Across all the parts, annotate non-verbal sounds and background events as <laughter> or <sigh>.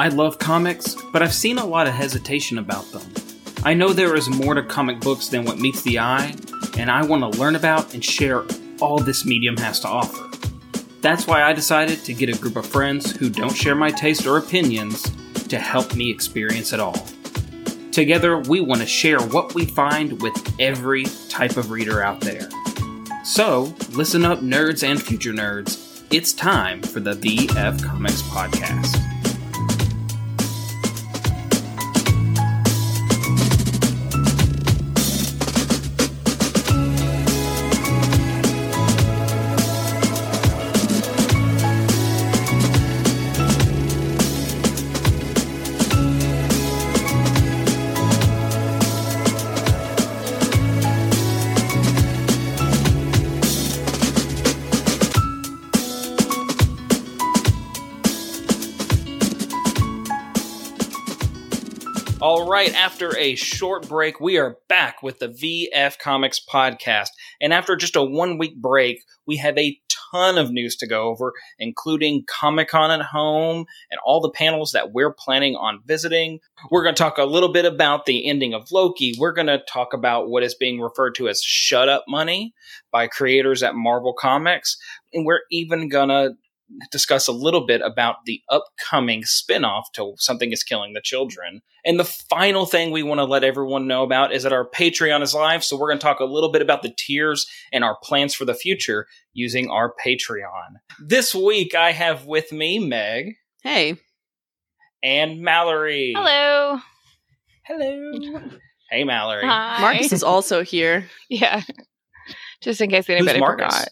I love comics, but I've seen a lot of hesitation about them. I know there is more to comic books than what meets the eye, and I want to learn about and share all this medium has to offer. That's why I decided to get a group of friends who don't share my taste or opinions to help me experience it all. Together, we want to share what we find with every type of reader out there. So, listen up, nerds and future nerds. It's time for the VF Comics Podcast. Right, after a short break, we are back with the VF Comics podcast. And after just a one week break, we have a ton of news to go over, including Comic Con at home and all the panels that we're planning on visiting. We're going to talk a little bit about the ending of Loki. We're going to talk about what is being referred to as shut up money by creators at Marvel Comics. And we're even going to discuss a little bit about the upcoming spinoff to Something is Killing the Children. And the final thing we want to let everyone know about is that our Patreon is live. So we're going to talk a little bit about the tiers and our plans for the future using our Patreon. This week, I have with me Meg. Hey. And Mallory. Hello. Hello. Hey, Mallory. Hi. Marcus is also here. <laughs> Yeah. Just in case anybody Who's Marcus? forgot.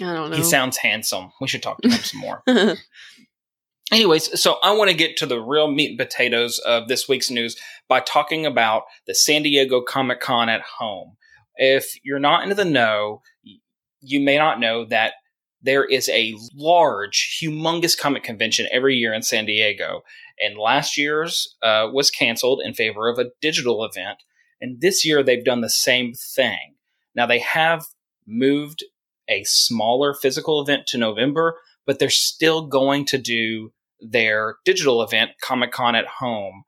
I don't know. He sounds handsome. We should talk to him some more. <laughs> Anyways, so I want to get to the real meat and potatoes of this week's news by talking about the San Diego Comic Con at home. If you're not into the know, you may not know that there is a large, humongous comic convention every year in San Diego. And last year's uh, was canceled in favor of a digital event. And this year they've done the same thing. Now they have moved a smaller physical event to November, but they're still going to do their digital event, Comic Con at Home,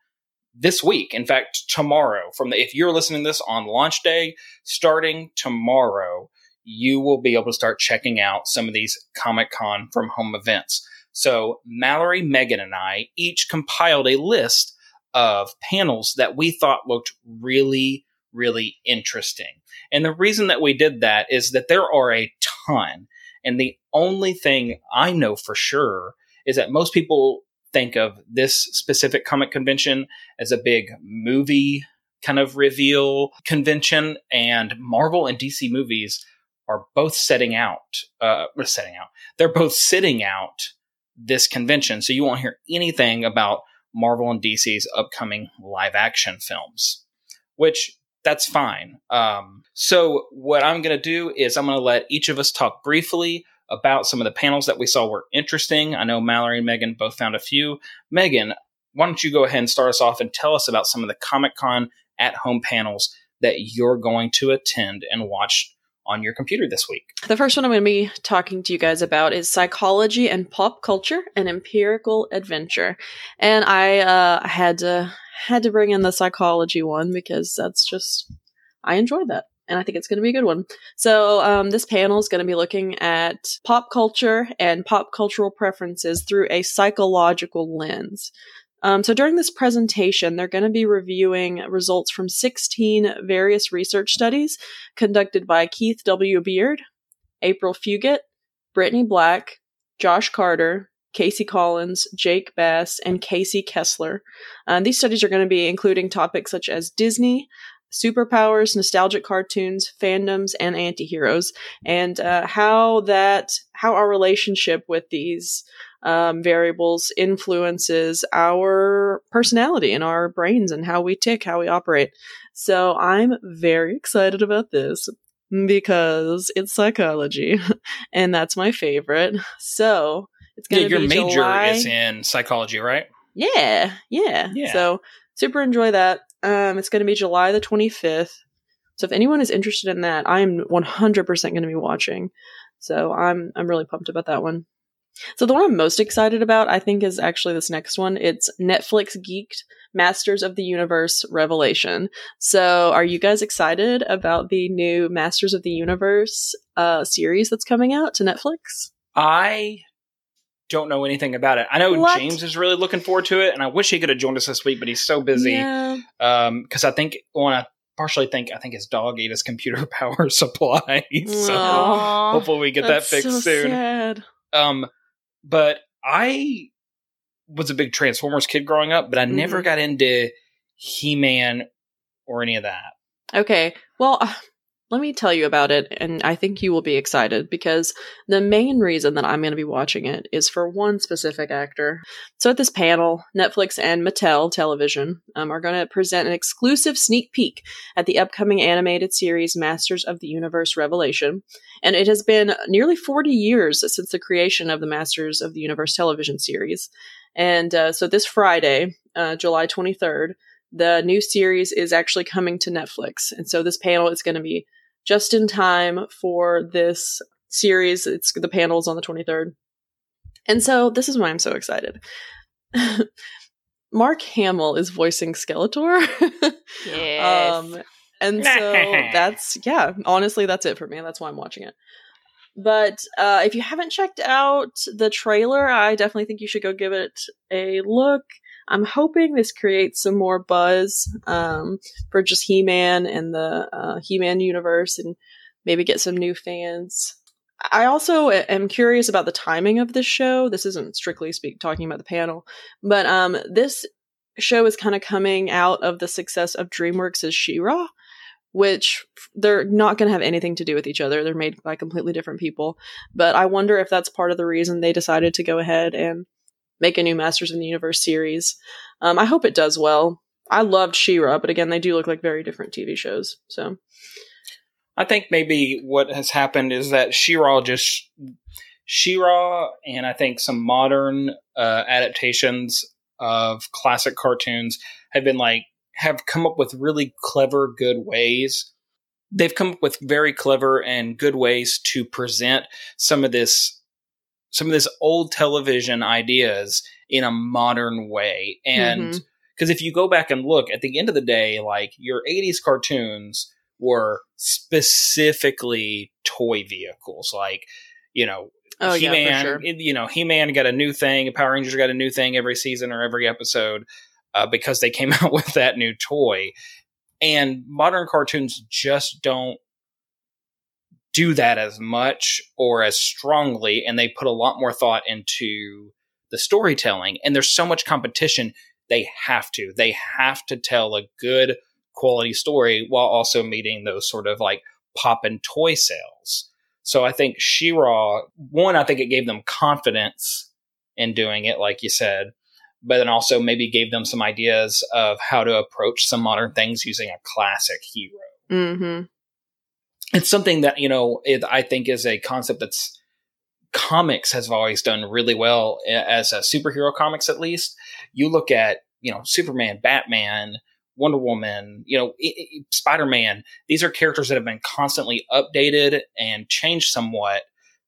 this week. In fact, tomorrow. From the if you're listening to this on launch day, starting tomorrow, you will be able to start checking out some of these Comic Con from home events. So Mallory, Megan, and I each compiled a list of panels that we thought looked really, really interesting. And the reason that we did that is that there are a ton. And the only thing I know for sure is that most people think of this specific comic convention as a big movie kind of reveal convention. And Marvel and DC movies are both setting out, uh, setting out, they're both sitting out this convention. So you won't hear anything about Marvel and DC's upcoming live action films, which that's fine. Um, so what I'm going to do is I'm going to let each of us talk briefly about some of the panels that we saw were interesting. I know Mallory and Megan both found a few. Megan, why don't you go ahead and start us off and tell us about some of the Comic Con at home panels that you're going to attend and watch on your computer this week? The first one I'm going to be talking to you guys about is psychology and pop culture and empirical adventure. And I uh, had to had to bring in the psychology one because that's just I enjoyed that. And I think it's going to be a good one. So, um, this panel is going to be looking at pop culture and pop cultural preferences through a psychological lens. Um, so during this presentation, they're going to be reviewing results from 16 various research studies conducted by Keith W. Beard, April Fugit, Brittany Black, Josh Carter, Casey Collins, Jake Bass, and Casey Kessler. Uh, these studies are going to be including topics such as Disney, superpowers, nostalgic cartoons, fandoms, and antiheroes, and uh, how that how our relationship with these um, variables influences our personality and our brains and how we tick, how we operate. So I'm very excited about this because it's psychology, <laughs> and that's my favorite. So it's going Yeah, your major July. is in psychology, right? Yeah, yeah, Yeah. So super enjoy that. Um, it's going to be July the 25th. So if anyone is interested in that, I'm 100% going to be watching. So I'm I'm really pumped about that one. So the one I'm most excited about, I think, is actually this next one. It's Netflix geeked Masters of the Universe Revelation. So are you guys excited about the new Masters of the Universe uh, series that's coming out to Netflix? I don't know anything about it. I know What? James is really looking forward to it, and I wish he could have joined us this week, but he's so busy. Yeah. Um, because I think when I partially think I think his dog ate his computer <laughs> power <laughs> supply. so Aw. hopefully we get that fixed so soon. Sad. Um, but I was a big Transformers kid growing up, but I never Mhm. got into He Man or any of that. Okay. Well, uh, let me tell you about it, and I think you will be excited because the main reason that I'm going to be watching it is for one specific actor. So, at this panel, Netflix and Mattel Television um, are going to present an exclusive sneak peek at the upcoming animated series Masters of the Universe Revelation. And it has been nearly 40 years since the creation of the Masters of the Universe television series. And uh, so, this Friday, uh, July 23rd, the new series is actually coming to Netflix. And so this panel is going to be just in time for this series. It's the panels on the 23rd. And so this is why I'm so excited. <laughs> Mark Hamill is voicing Skeletor. <laughs> Yes. Um, and so <laughs> that's yeah. Honestly, that's it for me. That's why I'm watching it. But uh, if you haven't checked out the trailer, I definitely think you should go give it a look. I'm hoping this creates some more buzz um, for just He-Man and the uh, He-Man universe, and maybe get some new fans. I also am curious about the timing of this show. This isn't strictly speak talking about the panel, but um, this show is kind of coming out of the success of DreamWorks' She-Ra, which they're not going to have anything to do with each other. They're made by completely different people. But I wonder if that's part of the reason they decided to go ahead and make a new Masters in the Universe series. Um, I hope it does well. I loved She-Ra, but again, they do look like very different TV shows. So I think maybe what has happened is that She-Ra just She-Ra and I think some modern uh, adaptations of classic cartoons have been like have come up with really clever, good ways. They've come up with very clever and good ways to present some of this some of this old television ideas in a modern way. And because if you go back and look at the end of the day, like your 80s cartoons were specifically toy vehicles. Like, you know, oh He Man, for sure. you know, He Man got a new thing, Power Rangers got a new thing every season or every episode uh, because they came <laughs> out with that new toy. And modern cartoons just don't do that as much or as strongly, and they put a lot more thought into the storytelling. And there's so much competition, they have to. They have to tell a good quality story while also meeting those sort of like pop and toy sales. So I think She-Ra, one, I think it gave them confidence in doing it, like you said, but then also maybe gave them some ideas of how to approach some modern things using a classic hero. Mm-hmm. It's something that, you know, it, I think is a concept that's comics has always done really well as a superhero comics, at least. You look at, you know, Superman, Batman, Wonder Woman, you know, Spider Man. These are characters that have been constantly updated and changed somewhat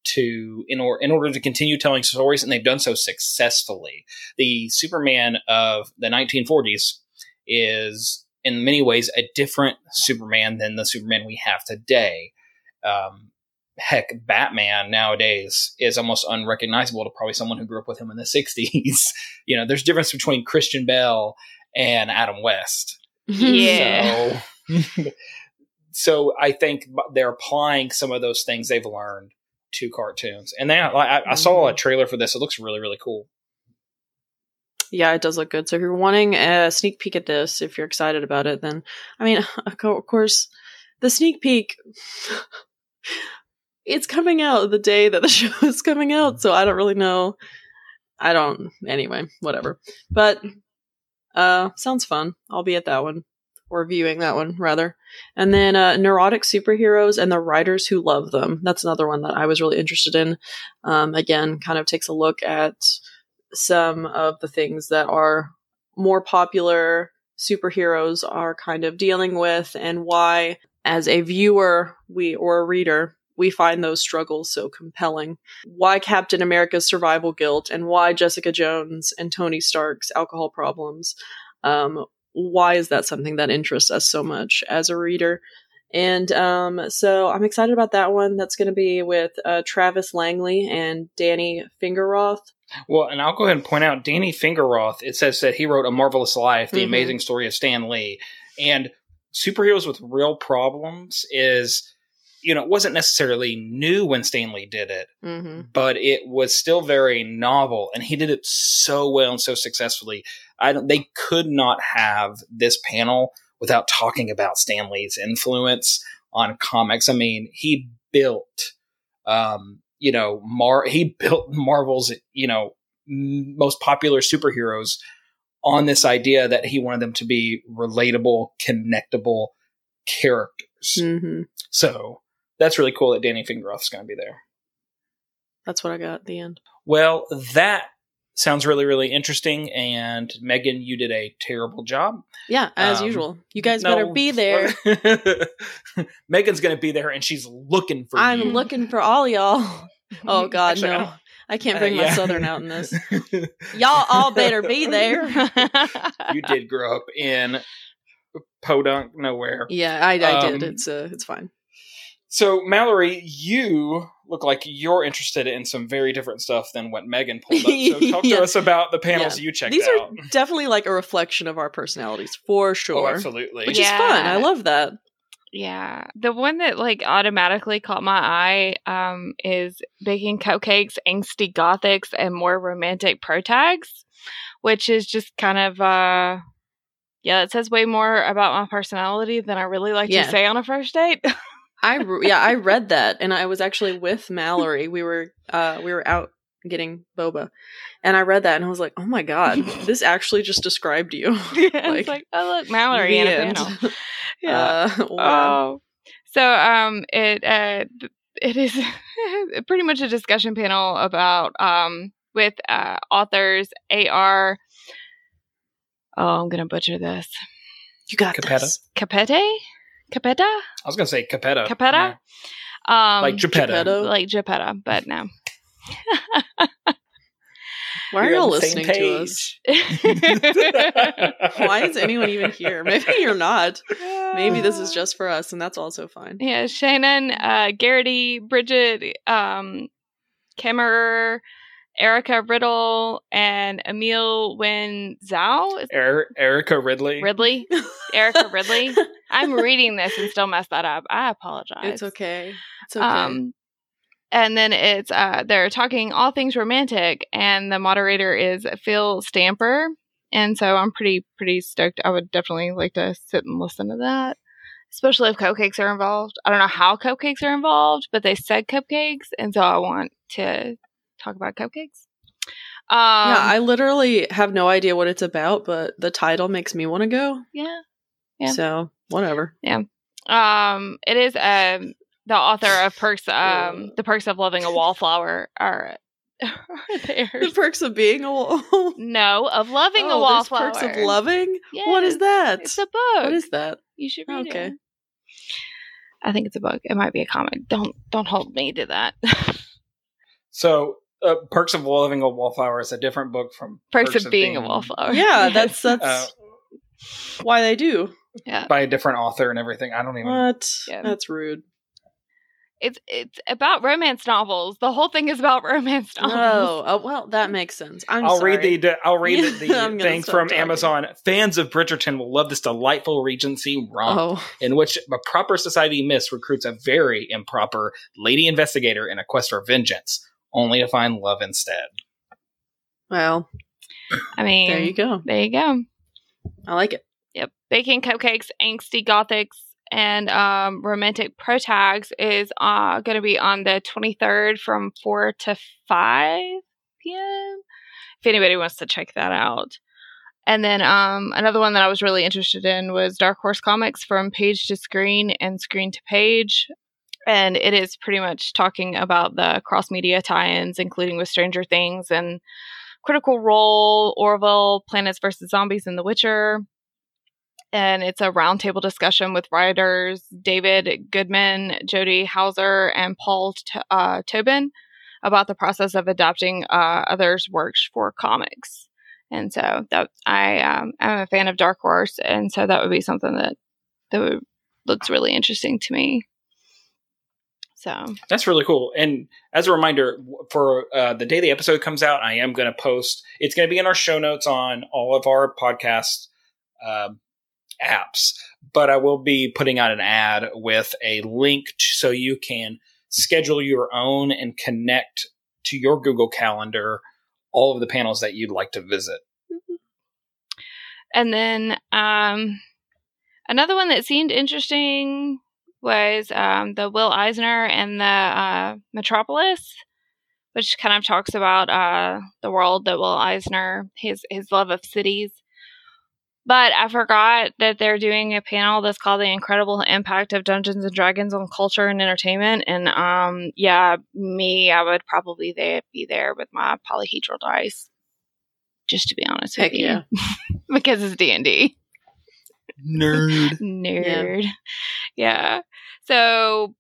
to in order in order to continue telling stories, and they've done so successfully. The Superman of the 1940s is in many ways a different Superman than the Superman we have today. Um, heck, Batman nowadays is almost unrecognizable to probably someone who grew up with him in the <laughs> 60s. you know, there's difference between Christian Bale and Adam West. Yeah. So, <laughs> so I think they're applying some of those things they've learned to cartoons. And they, I, I saw a trailer for this. It looks really, really cool. Yeah, it does look good. So if you're wanting a sneak peek at this, if you're excited about it, then I mean, <laughs> of course, the sneak peek. <laughs> it's coming out the day that the <laughs> show is coming out, so I don't really know. I don't. Anyway, whatever. But uh, sounds fun. I'll be at that one or viewing that one rather. And then uh, neurotic superheroes and the writers who love them. That's another one that I was really interested in. Um, again, kind of takes a look at some of the things that are more popular superheroes are kind of dealing with and why as a viewer we or a reader we find those struggles so compelling. Why Captain America's survival guilt and why Jessica Jones and Tony Stark's alcohol problems. Um, why is that something that interests us so much as a reader? And um, so I'm excited about that one. That's going to be with uh, Travis Langley and Danny Fingeroth. Well, and I'll go ahead and point out Danny Fingeroth. It says that he wrote A Marvelous Life, the Mhm. amazing story of Stan Lee. And superheroes with real problems is, you know, it wasn't necessarily new when Stan Lee did it, Mm-hmm. but it was still very novel. And he did it so well and so successfully. I don't, they could not have this panel without talking about Stan Lee's influence on comics. I mean, he built, um, you know, Mar he built Marvel's, you know, most popular superheroes on this idea that he wanted them to be relatable, connectable characters. Mm-hmm. So that's really cool that Danny Fingeroth's going to be there. That's what I got at the end. Well, that sounds really, really interesting. And Megan, you did a terrible job. Yeah, as Um, usual. You guys No. better be there. <laughs> Megan's going to be there and she's looking for I'm you. looking for all y'all. <laughs> Oh God, Actually, no! I can't Uh, bring my southern out in this. <laughs> Y'all all better be there. you did grow up in Podunk, nowhere. Yeah, I, I Um, did. It's uh, it's fine. So, Mallory, you look like you're interested in some very different stuff than what Megan pulled up. So, <laughs> talk Yeah. to us about the panels Yeah. you checked These out. are definitely like a reflection of our personalities for Oh, sure, absolutely. which Yeah. is fun. I love that. Yeah. The one that like automatically caught my eye um is baking cupcakes, angsty gothics, and more romantic protags, which is just kind of uh yeah, it says way more about my personality than I really like Yeah. to say on a first date. <laughs> I re- yeah, I read that, and I was actually with Mallory. We were uh we were out getting boba, and I read that, and I was like, oh my god, <laughs> this actually just described you. <laughs> yeah, Like, it's like, oh look, Mallory in a panel. <laughs> Yeah. Uh, wow. Oh, so um, it uh, it is pretty much a discussion panel about um with uh authors A.R. Oh, I'm gonna butcher this. you got Capetta? this. Capete, Capetta, I was going to say Capetta. Capetta, um, Like Geppetto. Geppetto. like Geppetto, but no. <laughs> Why are You're on y'all listening to us? <laughs> Why is anyone even here? Maybe you're not. Maybe this is just for us, and that's also fine. Yeah, Shannon, uh, Garrity, Brigid, um, Kemmerer, Erica Riddle, and Amélie Wen Zhao. Er- Erica Ridley. Ridley? Erica Ridley? <laughs> I'm reading this and still mess that up. I apologize. It's okay. It's okay. Um, and then it's uh, they're talking all things romantic, and the moderator is Phil Stamper, and so I'm pretty pretty stoked. I would definitely like to sit and listen to that, especially if cupcakes are involved. I don't know how cupcakes are involved, but they said cupcakes, and so I want to talk about cupcakes. Um, yeah, I literally have no idea what it's about, but the title makes me want to go. yeah. Yeah. So whatever. Yeah. Um, it is um the author of Perks, <laughs> um, the Perks of Loving a Wallflower are, <laughs> are there. The perks of being a wall. <laughs> No, of loving a Oh, there's wallflower. perks of loving. What is that? It's a book. What is that? you should read Okay. it. I think it's a book. It might be a comic. Don't don't hold me to that. So, uh, Perks of Loving a Wallflower is a different book from Perks, of being, a wallflower. Yeah, Yes. that's that's Uh, why they do. Yeah. by a different author and everything. I don't even. What? Yeah. That's rude. It's it's about romance novels. The whole thing is about <laughs> romance novels. Oh, oh, well, that makes sense. I'm I'll sorry. read the I'll read <laughs> the, the thing from talking. Amazon. Fans of Bridgerton will love this delightful Regency romp Oh, in which a proper society miss recruits a very improper lady investigator in a quest for vengeance, only to find love instead. well, I mean, there you go. There you go. I like it. Yep. Baking cupcakes, angsty gothics, and um, romantic protags is uh, going to be on the 23rd from 4 to 5 p.m. If anybody wants to check that out. And then um, another one that I was really interested in was Dark Horse Comics from page to screen and screen to page. And it is pretty much talking about the cross media tie ins, including with Stranger Things and Critical Role, Orville, Plants versus Zombies, and The Witcher. And it's a roundtable discussion with writers David Goodman, Jody Houser, and Paul T- uh, Tobin about the process of adapting uh, others' works for comics. And so that I um, am a fan of Dark Horse, and so that would be something that that would, looks really interesting to me. So that's really cool. And as a reminder, for uh, the day the episode comes out, I am going to post. It's going to be in our show notes on all of our podcast uh, apps, but I will be putting out an ad with a link so you can schedule your own and connect to your Google Calendar all of the panels that you'd like to visit. And then um, another one that seemed interesting was um, the Will Eisner and the uh, Metropolis, which kind of talks about uh, the world that Will Eisner, his his love of cities. But I forgot that they're doing a panel that's called "The Incredible Impact of Dungeons and Dragons on Culture and Entertainment." And um, yeah, me, I would probably be there with my polyhedral dice, just to be honest Heck with you, yeah. <laughs> because it's D and D Nerd. <laughs> nerd. Yeah. So,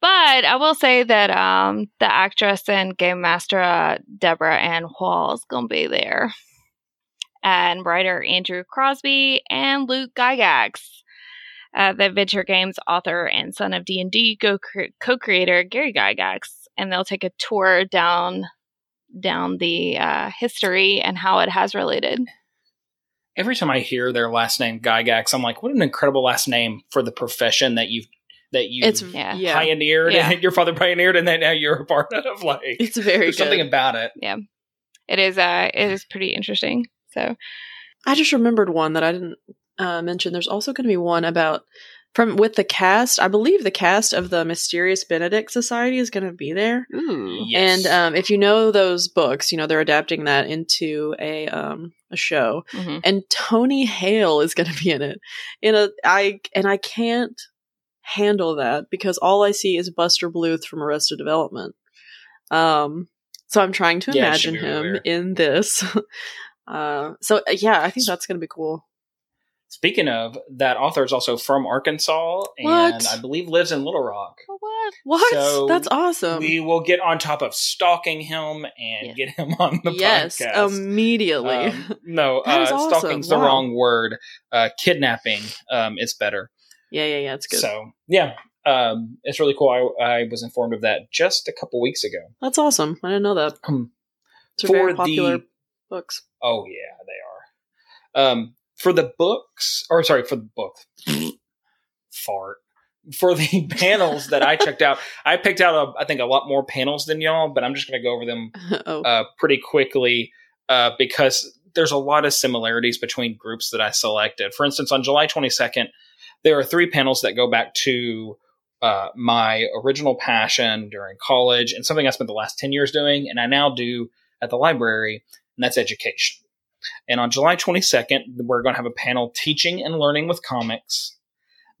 but I will say that um the actress and game master uh, Deborah Ann Woll is gonna be there, and writer Andrew Crosby and Luke Gygax. Uh, the adventure games author and son of D&D co-creator Gary Gygax, and they'll take a tour down down the uh, history and how it has related. Every time I hear their last name, Gygax, I'm like, what an incredible last name for the profession that you've that you It's Yeah. yeah, pioneered Yeah. and <laughs> your father pioneered and then now you're a part of <laughs> like it's very there's good. something about it. Yeah it is uh it is pretty interesting. So I just remembered one that I didn't uh, mention. There's also going to be one about from with the cast. I believe the cast of the Mysterious Benedict Society is going to be there. ooh. Yes. And um, if you know those books, you know they're adapting that into a um, a show. Mhm. And Tony Hale is going to be in it. In a I and I can't handle that because all I see is Buster Bluth from Arrested Development. Um, so I'm trying to Yeah, imagine him in this. <laughs> uh, so uh, yeah, I think that's going to be cool. Speaking of, that author is also from Arkansas and What? I believe lives in Little Rock. What? What? So that's awesome. we will get on top of stalking him and Yes. get him <laughs> on the yes, podcast. immediately. Um, <laughs> no, That uh, is awesome. stalking's the wrong word. Uh, kidnapping um, is better. yeah, yeah, yeah. It's good. So yeah, um, it's really cool. I, I was informed of that just a couple weeks ago. that's awesome. I didn't know that. Um, It's very popular the books. oh yeah, they are. Um, for the books, or sorry, for the book, <laughs> fart. For the <laughs> panels that I checked out, I picked out a, I think a lot more panels than y'all, but I'm just going to go over them <laughs> oh, uh, pretty quickly uh, because there's a lot of similarities between groups that I selected. For instance, on July 22nd, there are three panels that go back to uh, my original passion during college and something I spent the last 10 years doing, and I now do at the library, and that's education. And on July 22nd, we're going to have a panel teaching and learning with comics,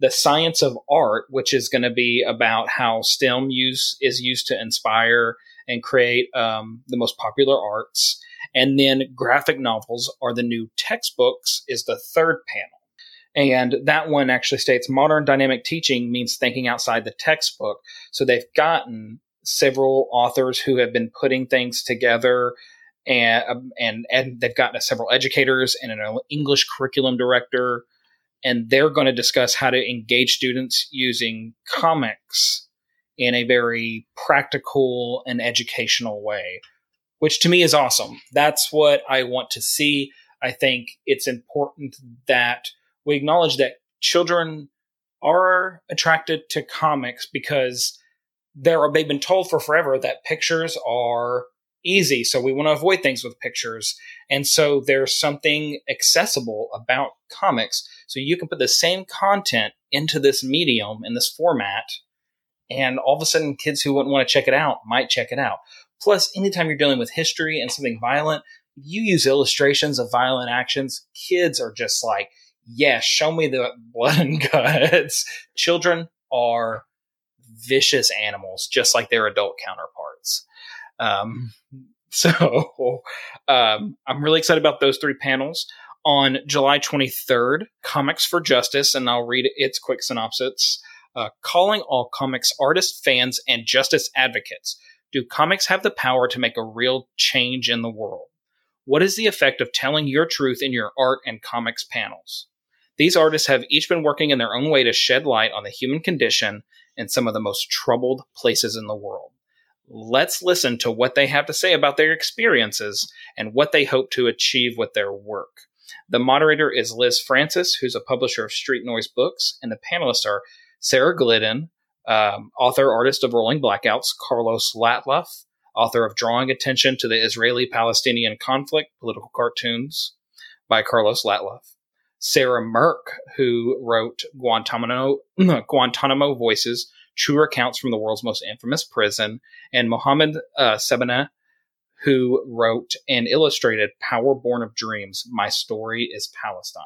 the science of art, which is going to be about how STEM use is used to inspire and create um, the most popular arts. And then graphic novels are the new textbooks, is the third panel. And that one actually states modern dynamic teaching means thinking outside the textbook. So they've gotten several authors who have been putting things together and um, and and they've gotten several educators and an English curriculum director and they're going to discuss how to engage students using comics in a very practical and educational way, which to me is awesome. That's what I want to see. I think it's important that we acknowledge that children are attracted to comics because they're, they've been told for forever that pictures are easy. So we want to avoid things with pictures. And so there's something accessible about comics. So you can put the same content into this medium, in this format, and all of a sudden kids who wouldn't want to check it out might check it out. Plus, anytime you're dealing with history and something violent, you use illustrations of violent actions, kids are just like, yes, show me the <laughs> blood and guts. Children are vicious animals, just like their adult counterparts. Um, <laughs> so um, I'm really excited about those three panels. on July 23rd, Comics for Justice, and I'll read its quick synopsis. Uh, calling all comics artists, fans, and justice advocates. Do comics have the power to make a real change in the world? What is the effect of telling your truth in your art and comics panels? These artists have each been working in their own way to shed light on the human condition in some of the most troubled places in the world. Let's listen to what they have to say about their experiences and what they hope to achieve with their work. The moderator is Liz Francis, who's a publisher of Street Noise Books, and the panelists are Sarah Glidden, um, author artist of Rolling Blackouts, Carlos Latuff, author of Drawing Attention to the Israeli Palestinian Conflict, political cartoons by Carlos Latuff. Sarah Mirk, who wrote Guantanamo, <clears throat> Guantanamo Voices, True Accounts from the World's Most Infamous Prison, and Mohammed uh, Sabaaneh, who wrote and illustrated Power Born of Dreams, My Story is Palestine.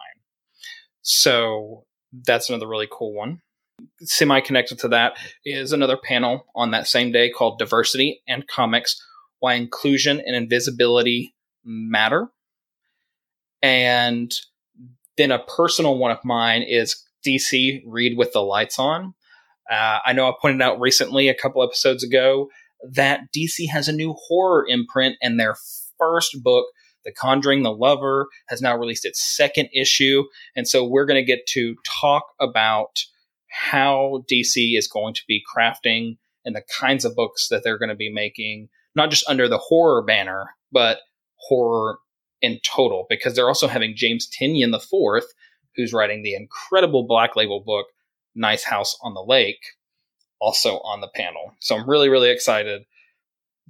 So that's another really cool one. Semi connected to that is another panel on that same day called Diversity and Comics Why Inclusion and Invisibility Matter. And then a personal one of mine is DC Read with the Lights On. Uh, I know I pointed out recently, a couple episodes ago, that DC has a new horror imprint, and their first book, The Conjuring the Lover, has now released its second issue. And so we're going to get to talk about how DC is going to be crafting and the kinds of books that they're going to be making, not just under the horror banner, but horror in total, because they're also having James Tynion IV, who's writing the incredible Black Label book, Nice House on the Lake, also on the panel. So I'm really, really excited.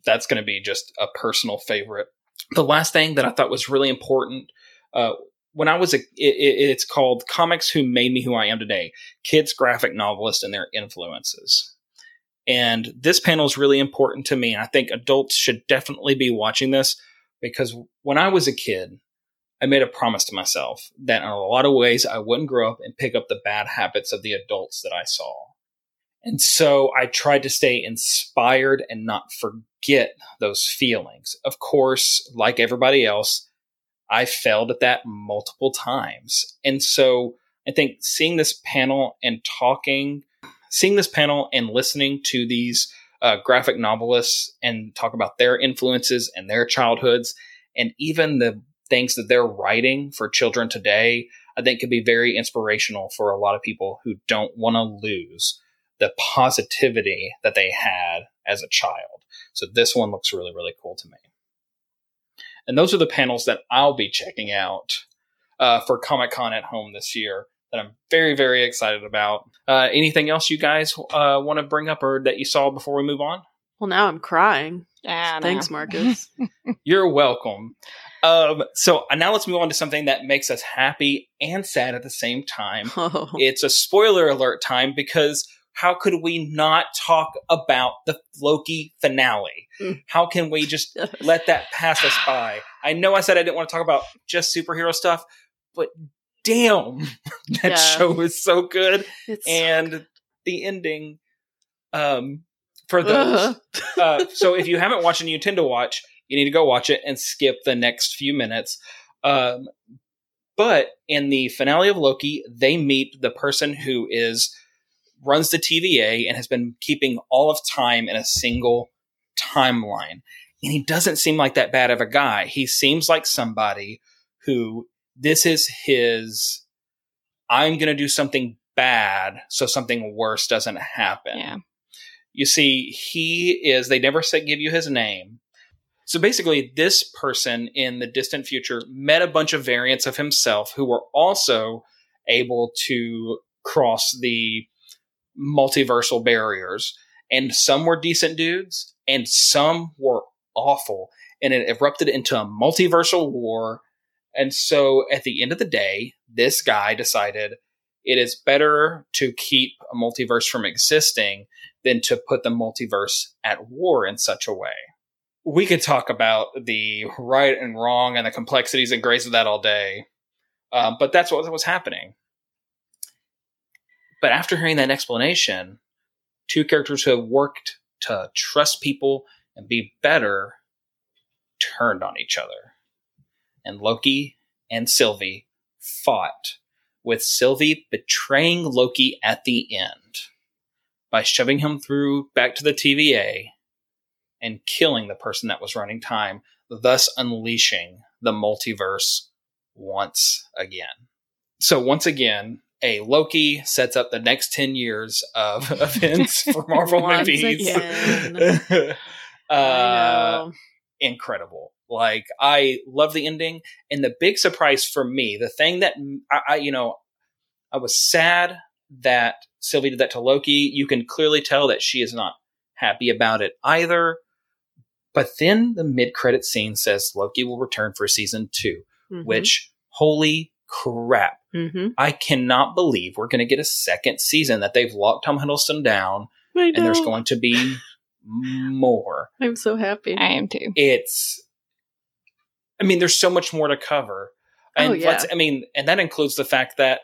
That's going to be just a personal favorite. The last thing that I thought was really important uh, when I was a, it, it's called Comics Who Made Me Who I Am Today Kids Graphic Novelists and Their Influences. And this panel is really important to me. And I think adults should definitely be watching this because when I was a kid, I made a promise to myself that in a lot of ways I wouldn't grow up and pick up the bad habits of the adults that I saw. And so I tried to stay inspired and not forget those feelings. Of course, like everybody else, I failed at that multiple times. And so I think seeing this panel and talking, seeing this panel and listening to these uh, graphic novelists and talk about their influences and their childhoods and even the things that they're writing for children today, I think could be very inspirational for a lot of people who don't want to lose the positivity that they had as a child. So this one looks really, really cool to me. And those are the panels that I'll be checking out uh, for Comic Con at home this year that I'm very, very excited about. Uh, anything else you guys uh, want to bring up or that you saw before we move on? Well, now I'm crying. Ah, Thanks. Marcus. <laughs> You're welcome. Um, so now let's move on to something that makes us happy and sad at the same time. <laughs> oh. It's a spoiler alert time because how could we not talk about the Loki finale? Mm. How can we just <laughs> let that pass us by? I know I said I didn't want to talk about just superhero stuff, but damn, <laughs> that Yeah. show is so good. It's And the ending, um, for those. uh, so if you haven't watched and you tend to watch, you need to go watch it and skip the next few minutes. Um, but in the finale of Loki, they meet the person who is runs the TVA and has been keeping all of time in a single timeline. And he doesn't seem like that bad of a guy. He seems like somebody who this is his I'm going to do something bad so something worse doesn't happen. Yeah. You see, he is, they never say, give you his name. So basically, this person in the distant future met a bunch of variants of himself who were also able to cross the multiversal barriers. And some were decent dudes, and some were awful. And it erupted into a multiversal war. And so at the end of the day, this guy decided it is better to keep a multiverse from existing than to put the multiverse at war in such a way. We could talk about the right and wrong and the complexities and grays of that all day, um, but that's what was happening. But after hearing that explanation, two characters who have worked to trust people and be better turned on each other. And Loki and Sylvie fought, with Sylvie betraying Loki at the end by shoving him through back to the TVA and killing the person that was running time, thus unleashing the multiverse once again. So, once again, a Loki sets up the next 10 years of <laughs> events for Marvel movies. <laughs> Uh, incredible. Like I love the ending, and the big surprise for me, the thing that I, I you know, I was sad that Sylvie did that to Loki. You can clearly tell that she is not happy about it either. But then the mid-credit scene says Loki will return for season 2 Mhm. which holy crap! Mhm. I cannot believe we're going to get a second season that they've locked Tom Hiddleston down, and there's going to be more <laughs> I'm so happy. I am too. it's i mean there's so much more to cover and Oh, yeah. let's i mean and that includes the fact that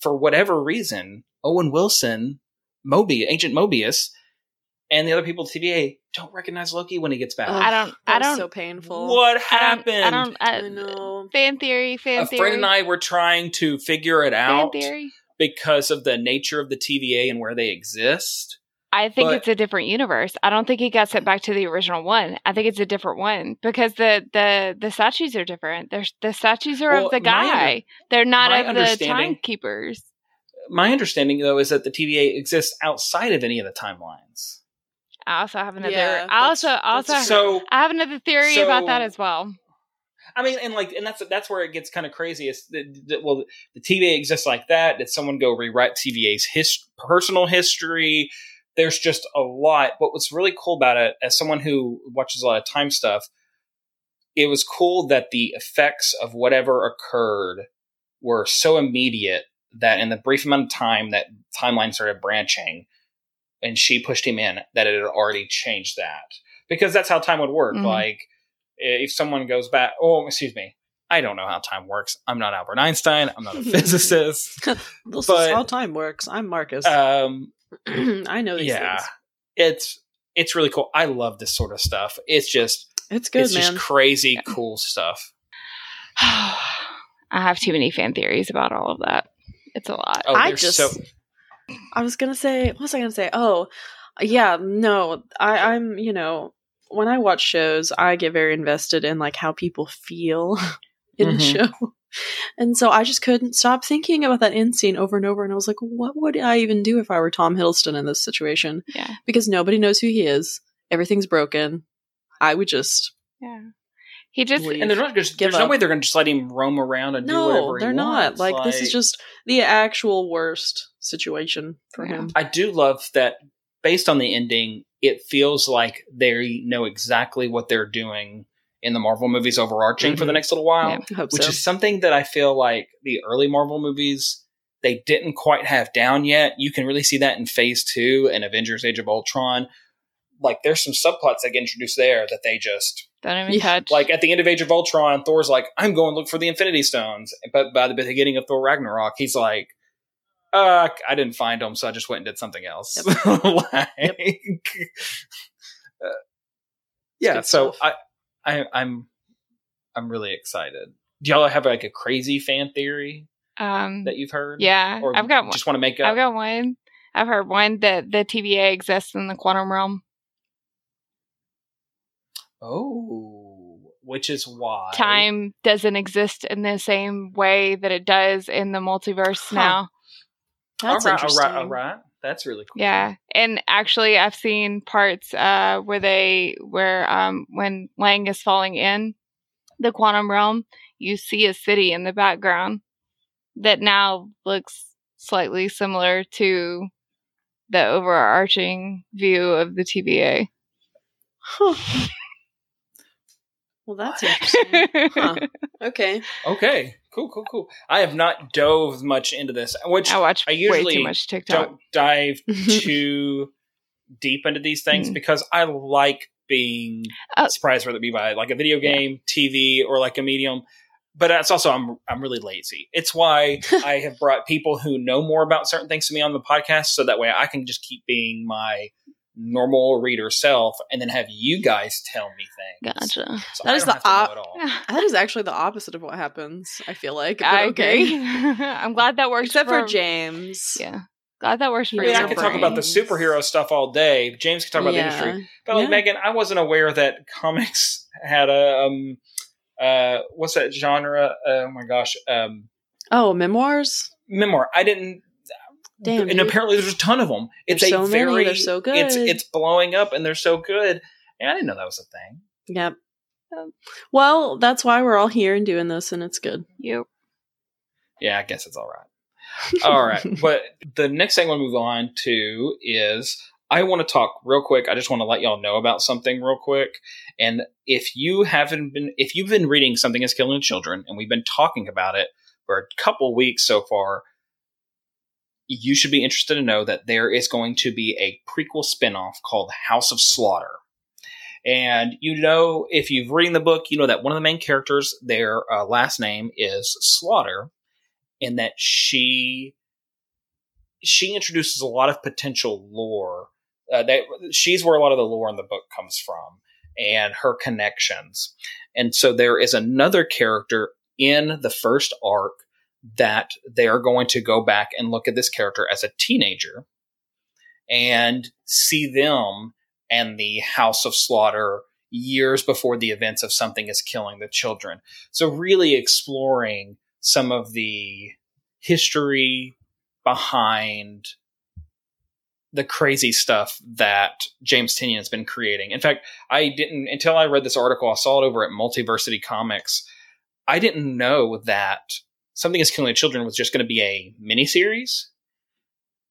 for whatever reason owen wilson mobius agent mobius and the other people at tva don't recognize loki when he gets back Ugh, I don't- I that was don't- so painful. what happened? I don't. happened I don't. I, I know. Fan theory. Fan a theory. friend and i were trying to figure it Fan out theory. because of the nature of the tva and where they exist I think But- it's a different universe. I don't think he got sent back to the original one. I think it's a different one because the the the statues are different. There's the statues are Well, of the my guy. They're not of the understanding- timekeepers. my understanding though is that the tva exists outside of any of the timelines I also have another. Yeah, I also also so I have another theory about that as well. I mean, and like, and that's that's where it gets kind of crazy. Is that, that- well, the TVA exists like that? Did someone go rewrite TVA's his, personal history? There's just a lot. But what's really cool about it, as someone who watches a lot of time stuff, it was cool that the effects of whatever occurred were so immediate that in the brief amount of time that timeline started branching, and she pushed him in, that it had already changed that because that's how time would work. Mhm. Like if someone goes back, oh, excuse me, I don't know how time works. I'm not Albert Einstein. I'm not a <laughs> physicist. <laughs> This But- is how time works. I'm Marcus. <clears throat> um, I know these yeah, things. it's it's really cool. I love this sort of stuff. It's just It's good, it's man. just crazy Yeah. cool stuff. <sighs> I have too many fan theories about all of that. It's a lot. Oh, I just, so I was gonna say, what was I gonna say? Oh, yeah, no, I, I'm, you know, when I watch shows, I get very invested in like how people feel <laughs> in the Mhm. show, and so I just couldn't stop thinking about that end scene over and over. And I was like, what would I even do if I were Tom Hiddleston in this situation? Yeah. Because nobody knows who he is. Everything's broken. I would just Yeah. He just leave. and they're not just. Give there's no way they're going to just let him roam around and do whatever he they're not. wants. Like, this is just the actual worst situation for Yeah. him. I do love that based on the ending, it feels like they know exactly what they're doing in the Marvel movies overarching for the Mhm. next little while, Yeah. Hope which so. is something that I feel like the early Marvel movies they didn't quite have down yet. You can really see that in Phase 2 and Avengers Age of Ultron. Like there's some subplots that get introduced there that they just don't even Yeah. touch. like at the end of Age of Ultron, Thor's like, I'm going to look for the Infinity Stones. But by the beginning of Thor Ragnarok, he's like, uh, I didn't find them, so I just went and did something else. <laughs> like, uh, yeah, good so stuff. I, I, I'm, I'm really excited. Do y'all have like a crazy fan theory um, that you've heard? yeah, or I've got one. Just want to make up. I've got one. I've heard one that the TVA exists in the quantum realm. Oh, which is why Time doesn't exist in the same way that it does in the multiverse Huh. now. That's all right, interesting. All right, all right. That's really cool. Yeah, and actually, I've seen parts uh, where they where um, when Lang is falling in the quantum realm, you see a city in the background that now looks slightly similar to the overarching view of the TVA. Huh. Well, that's interesting. Huh. <laughs> Okay. Okay, cool, cool, cool. I have not dove much into this, which I watch I way usually too much TikTok. don't dive <laughs> too deep into these things Mm. because I like being Oh. surprised, whether it be by like a video Yeah. game, TV, or like a medium. But that's also I'm I'm really lazy. It's why <laughs> I have brought people who know more about certain things to me on the podcast, so that way I can just keep being my normal reader self and then have you guys tell me things. Gotcha. So That I is the have op- know it all. <laughs> That is actually the opposite of what happens. I feel like. I okay. agree. <laughs> I'm glad that works. Except for for James. Yeah. Glad that works for I I mean, your I could talk about the superhero stuff all day. James could talk about Yeah. the industry. But like Yeah. Megan, I wasn't aware that comics had a um uh what's that genre? Oh my gosh. Um Oh, memoirs. memoir. I didn't Damn, and dude. apparently there's a ton of them. It's There's a so many. very They're so good. It's it's blowing up and they're so good. And I didn't know that was a thing. Yep. Um, Well, that's why we're all here and doing this, and it's good. Yep. Yeah, I guess it's all right. All right. <laughs> But the next thing we'll move on to is I want to talk real quick. I just want to let y'all know about something real quick. And if you haven't been, if you've been reading Something is Killing Children and we've been talking about it for a couple weeks so far, you should be interested to know that there is going to be a prequel spinoff called House of Slaughter. And you know, if you've read the book, you know that one of the main characters, their uh, last name is Slaughter, and that she she introduces a lot of potential lore. Uh, that she's where a lot of the lore in the book comes from, and her connections. And so there is another character in the first arc that they are going to go back and look at this character as a teenager and see them and the House of Slaughter years before the events of something is killing the children. So really exploring some of the history behind the crazy stuff that James Tynion has been creating. In fact, I didn't until I read this article. I saw it over at Multiversity Comics. I didn't know that something is killing the children was just going to be a miniseries,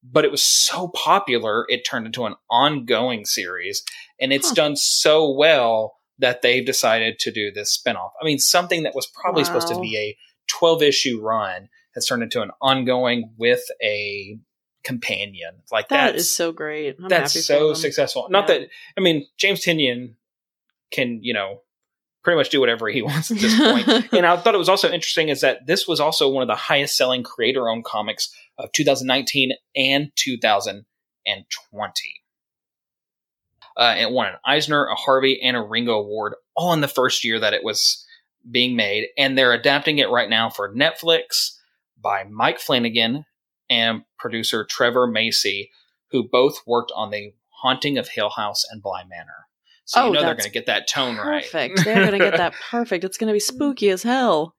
but it was so popular it turned into an ongoing series, and it's Huh. done so well that they've decided to do this spinoff. I mean, something that was probably supposed to be a 12 issue run has turned into an ongoing with a companion. Like That is so great. I'm that's so successful. Not Yeah. that I mean James Tynion can you know pretty much do whatever he <laughs> wants at this point. <laughs> and I thought it was also interesting is that this was also one of the highest selling creator owned comics of 2019 and 2020. Uh, it won an Eisner, a Harvey, and a Ringo Award all in the first year that it was being made. And they're adapting it right now for Netflix by Mike Flanagan and producer Trevor Macy, who both worked on the Haunting of Hill House and Bly Manor. So Oh, you know they're going to get that tone Perfect. right. Perfect. they're gonna get that <laughs> perfect. It's gonna be spooky as hell.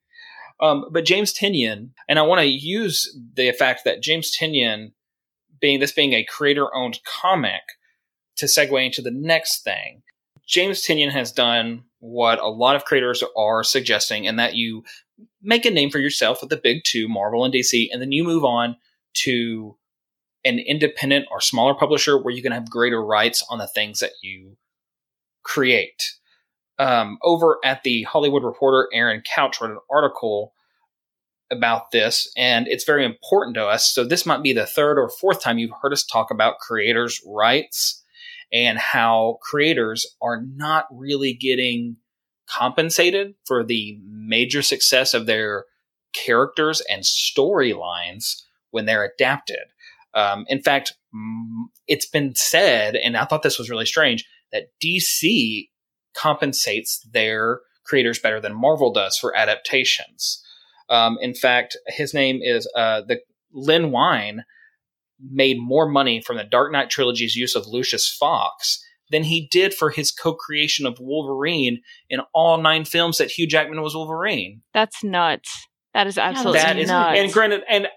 Um, but James Tynion, and I want to use the fact that James Tynion, being this being a creator-owned comic, to segue into the next thing. James Tynion has done what a lot of creators are suggesting, and that you make a name for yourself with the big two, Marvel and DC, and then you move on to an independent or smaller publisher where you can have greater rights on the things that you create. Um, over at the Hollywood Reporter, Aaron Couch wrote an article about this, and it's very important to us. So, this might be the third or fourth time you've heard us talk about creators' rights and how creators are not really getting compensated for the major success of their characters and storylines when they're adapted. Um, in fact, it's been said, and I thought this was really strange, that DC compensates their creators better than Marvel does for adaptations. Um, in fact, his name is uh, the Len Wein made more money from the Dark Knight trilogy's use of Lucius Fox than he did for his co-creation of Wolverine in all nine films that Hugh Jackman was Wolverine. That's nuts. That is absolutely that is, nuts. and granted, and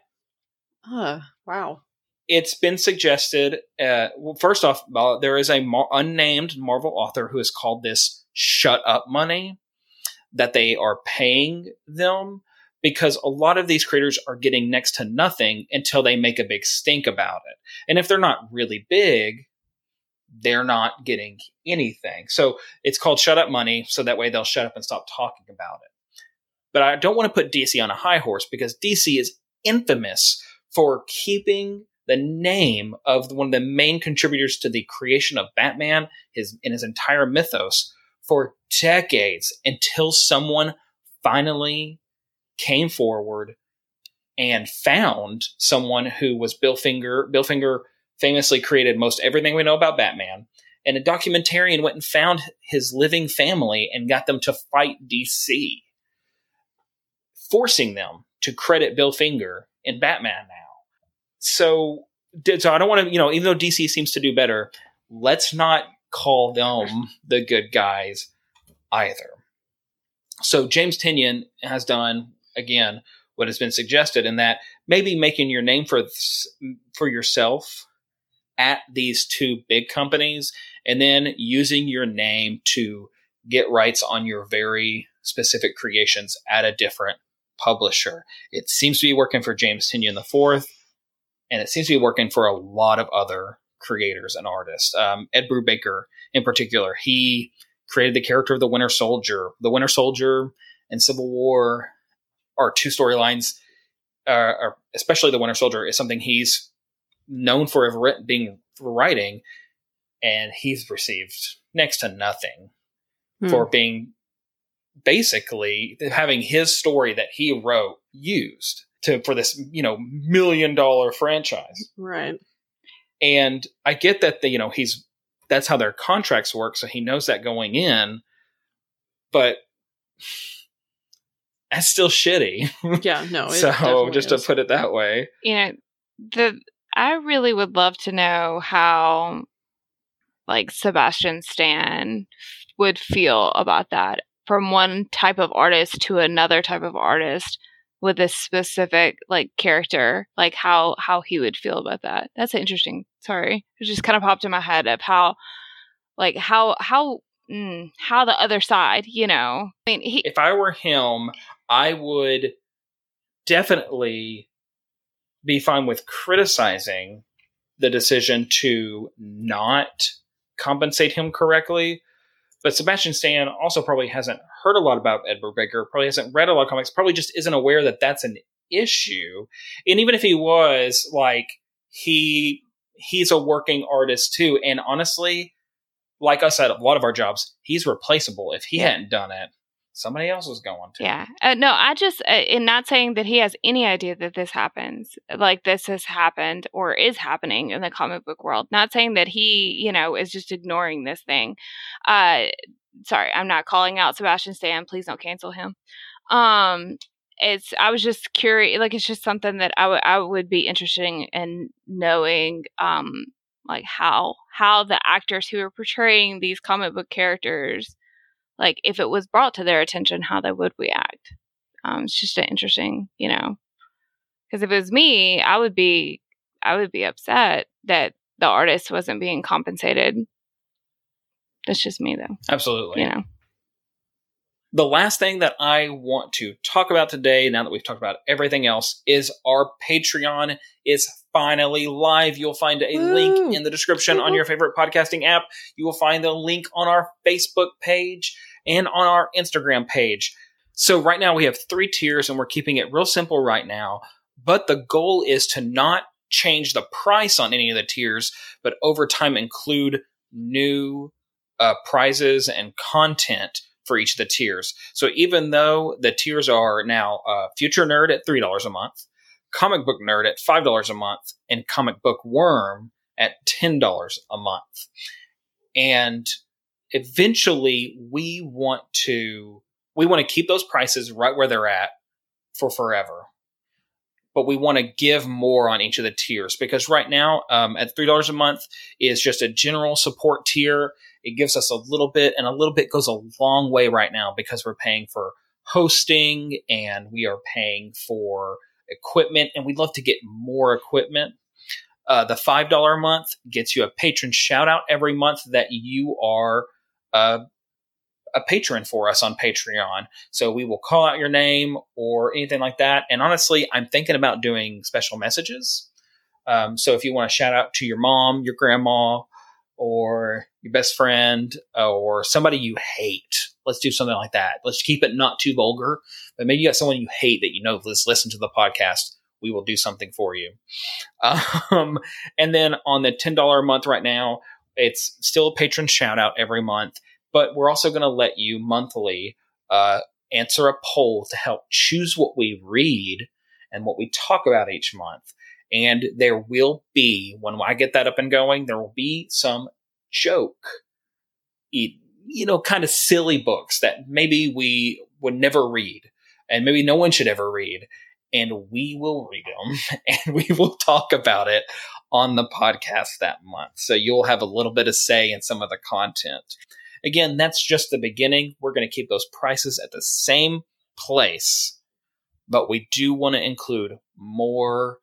Uh, wow. It's been suggested. Uh, well, first off, there is a mar- unnamed Marvel author who has called this "shut up money" that they are paying them because a lot of these creators are getting next to nothing until they make a big stink about it. And if they're not really big, they're not getting anything. So it's called "shut up money," so that way they'll shut up and stop talking about it. But I don't want to put DC on a high horse because DC is infamous for keeping the name of one of the main contributors to the creation of Batman his in his entire mythos for decades until someone finally came forward and found someone who was Bill Finger. Bill Finger famously created most everything we know about Batman. And a documentarian went and found his living family and got them to fight DC, forcing them to credit Bill Finger in Batman now. So, so I don't want to, you know, even though DC seems to do better, let's not call them the good guys either. So James Tynion has done again what has been suggested in that maybe making your name for for yourself at these two big companies and then using your name to get rights on your very specific creations at a different publisher. It seems to be working for James Tynion the fourth, and it seems to be working for a lot of other creators and artists. Um, Ed Brubaker, in particular, he created the character of the Winter Soldier. The Winter Soldier and Civil War are two storylines, uh, especially the Winter Soldier is something he's known for being for writing, and he's received next to nothing hmm. for being basically having his story that he wrote used to for this you know million dollar franchise. Right. And i get that the you know he's that's how their contracts work so he knows that going in but <sighs> that's still shitty. Yeah no <laughs> so just is. to put it that way. You know the i really would love to know how like sebastian stan would feel about that from one type of artist to another type of artist with a specific like character like how how he would feel about that. That's interesting. Sorry. It just kind of popped in my head of how like how how mm, how the other side you know? I mean he- if i were him i would definitely be fine with criticizing the decision to not compensate him correctly but Sebastian Stan also probably hasn't heard a lot about Ed Brubaker, probably hasn't read a lot of comics, probably just isn't aware that that's an issue. And even if he was, like, he he's a working artist too. And honestly, like us at a lot of our jobs, he's replaceable. If he hadn't done it, somebody else was going to. Yeah. Uh, no, I just, uh, in not saying that he has any idea that this happens, like this has happened or is happening in the comic book world. Not saying that he, you know, is just ignoring this thing. Uh, sorry, I'm not calling out Sebastian Stan. Please don't cancel him. Um, it's I was just curious like it's just something that I, would be interested in knowing um like how how the actors who are portraying these comic book characters like if it was brought to their attention, how they would react. Um, it's just an interesting, you know, because if it was me, I would be, I would be upset that the artist wasn't being compensated. That's just me, though. Absolutely. You know. The last thing that I want to talk about today, now that we've talked about everything else, is our Patreon is finally live. You'll find a Woo. link in the description on mm-hmm. your favorite podcasting app. You will find the link on our Facebook page and on our Instagram page. So right now we have three tiers and we're keeping it real simple right now. But the goal is to not change the price on any of the tiers, but over time include new uh, prizes and content for each of the tiers. So even though the tiers are now uh, Future Nerd at $3 a month, Comic Book Nerd at $5 a month, and Comic Book Worm at $10 a month. And eventually we want to we want to keep those prices right where they're at for forever but we want to give more on each of the tiers because right now um, at $3 a month is just a general support tier it gives us a little bit and a little bit goes a long way right now because we're paying for hosting and we are paying for equipment and we'd love to get more equipment uh, the $5 a month gets you a patron shout out every month that you are uh, a patron for us on Patreon. So we will call out your name or anything like that. And honestly, I'm thinking about doing special messages. Um, so if you want to shout out to your mom, your grandma, or your best friend, or somebody you hate, let's do something like that. Let's keep it not too vulgar, but maybe you got someone you hate that you know let's listen to the podcast. We will do something for you. <laughs> Um, and then on the $10 a month right now, it's still a patron shout out every month, but we're also going to let you monthly uh, answer a poll to help choose what we read and what we talk about each month. And there will be, when I get that up and going, there will be some joke, you know, kind of silly books that maybe we would never read and maybe no one should ever read. And we will read them <laughs> and we will talk about it on the podcast that month. So you'll have a little bit of say in some of the content. Again, that's just the beginning. We're going to keep those prices at the same place, but we do want to include more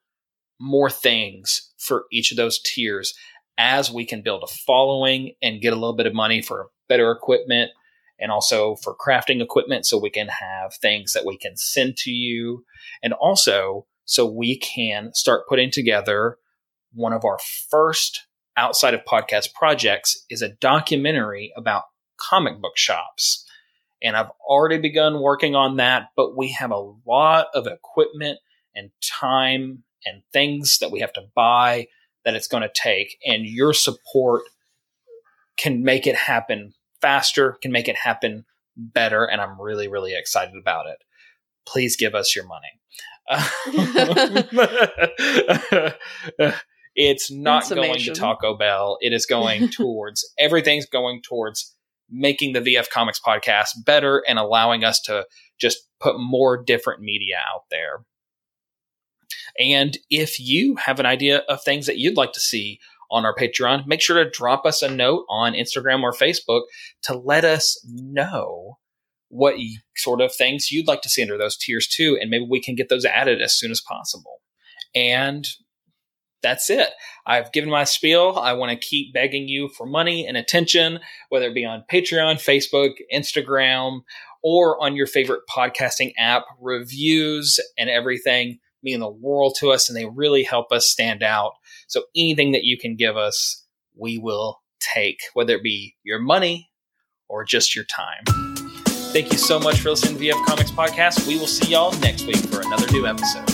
more things for each of those tiers as we can build a following and get a little bit of money for better equipment and also for crafting equipment so we can have things that we can send to you. And also so we can start putting together one of our first outside of podcast projects is a documentary about comic book shops. And I've already begun working on that but we have a lot of equipment and time and things that we have to buy that it's going to take. And your support can make it happen faster, can make it happen better. And I'm really, really excited about it. Please give us your money. <laughs> it's not going to Taco Bell. It is going <laughs> towards everything's going towards making the VF Comics podcast better and allowing us to just put more different media out there. And if you have an idea of things that you'd like to see on our Patreon, make sure to drop us a note on Instagram or Facebook to let us know what sort of things you'd like to see under those tiers too. And maybe we can get those added as soon as possible. And that's it. I've given my spiel. I want to keep begging you for money and attention, whether it be on Patreon, Facebook, Instagram, or on your favorite podcasting app, reviews and everything mean the world to us and they really help us stand out. So anything that you can give us, we will take, whether it be your money or just your time. Thank you so much for listening to the VF Comics Podcast. We will see y'all next week for another new episode.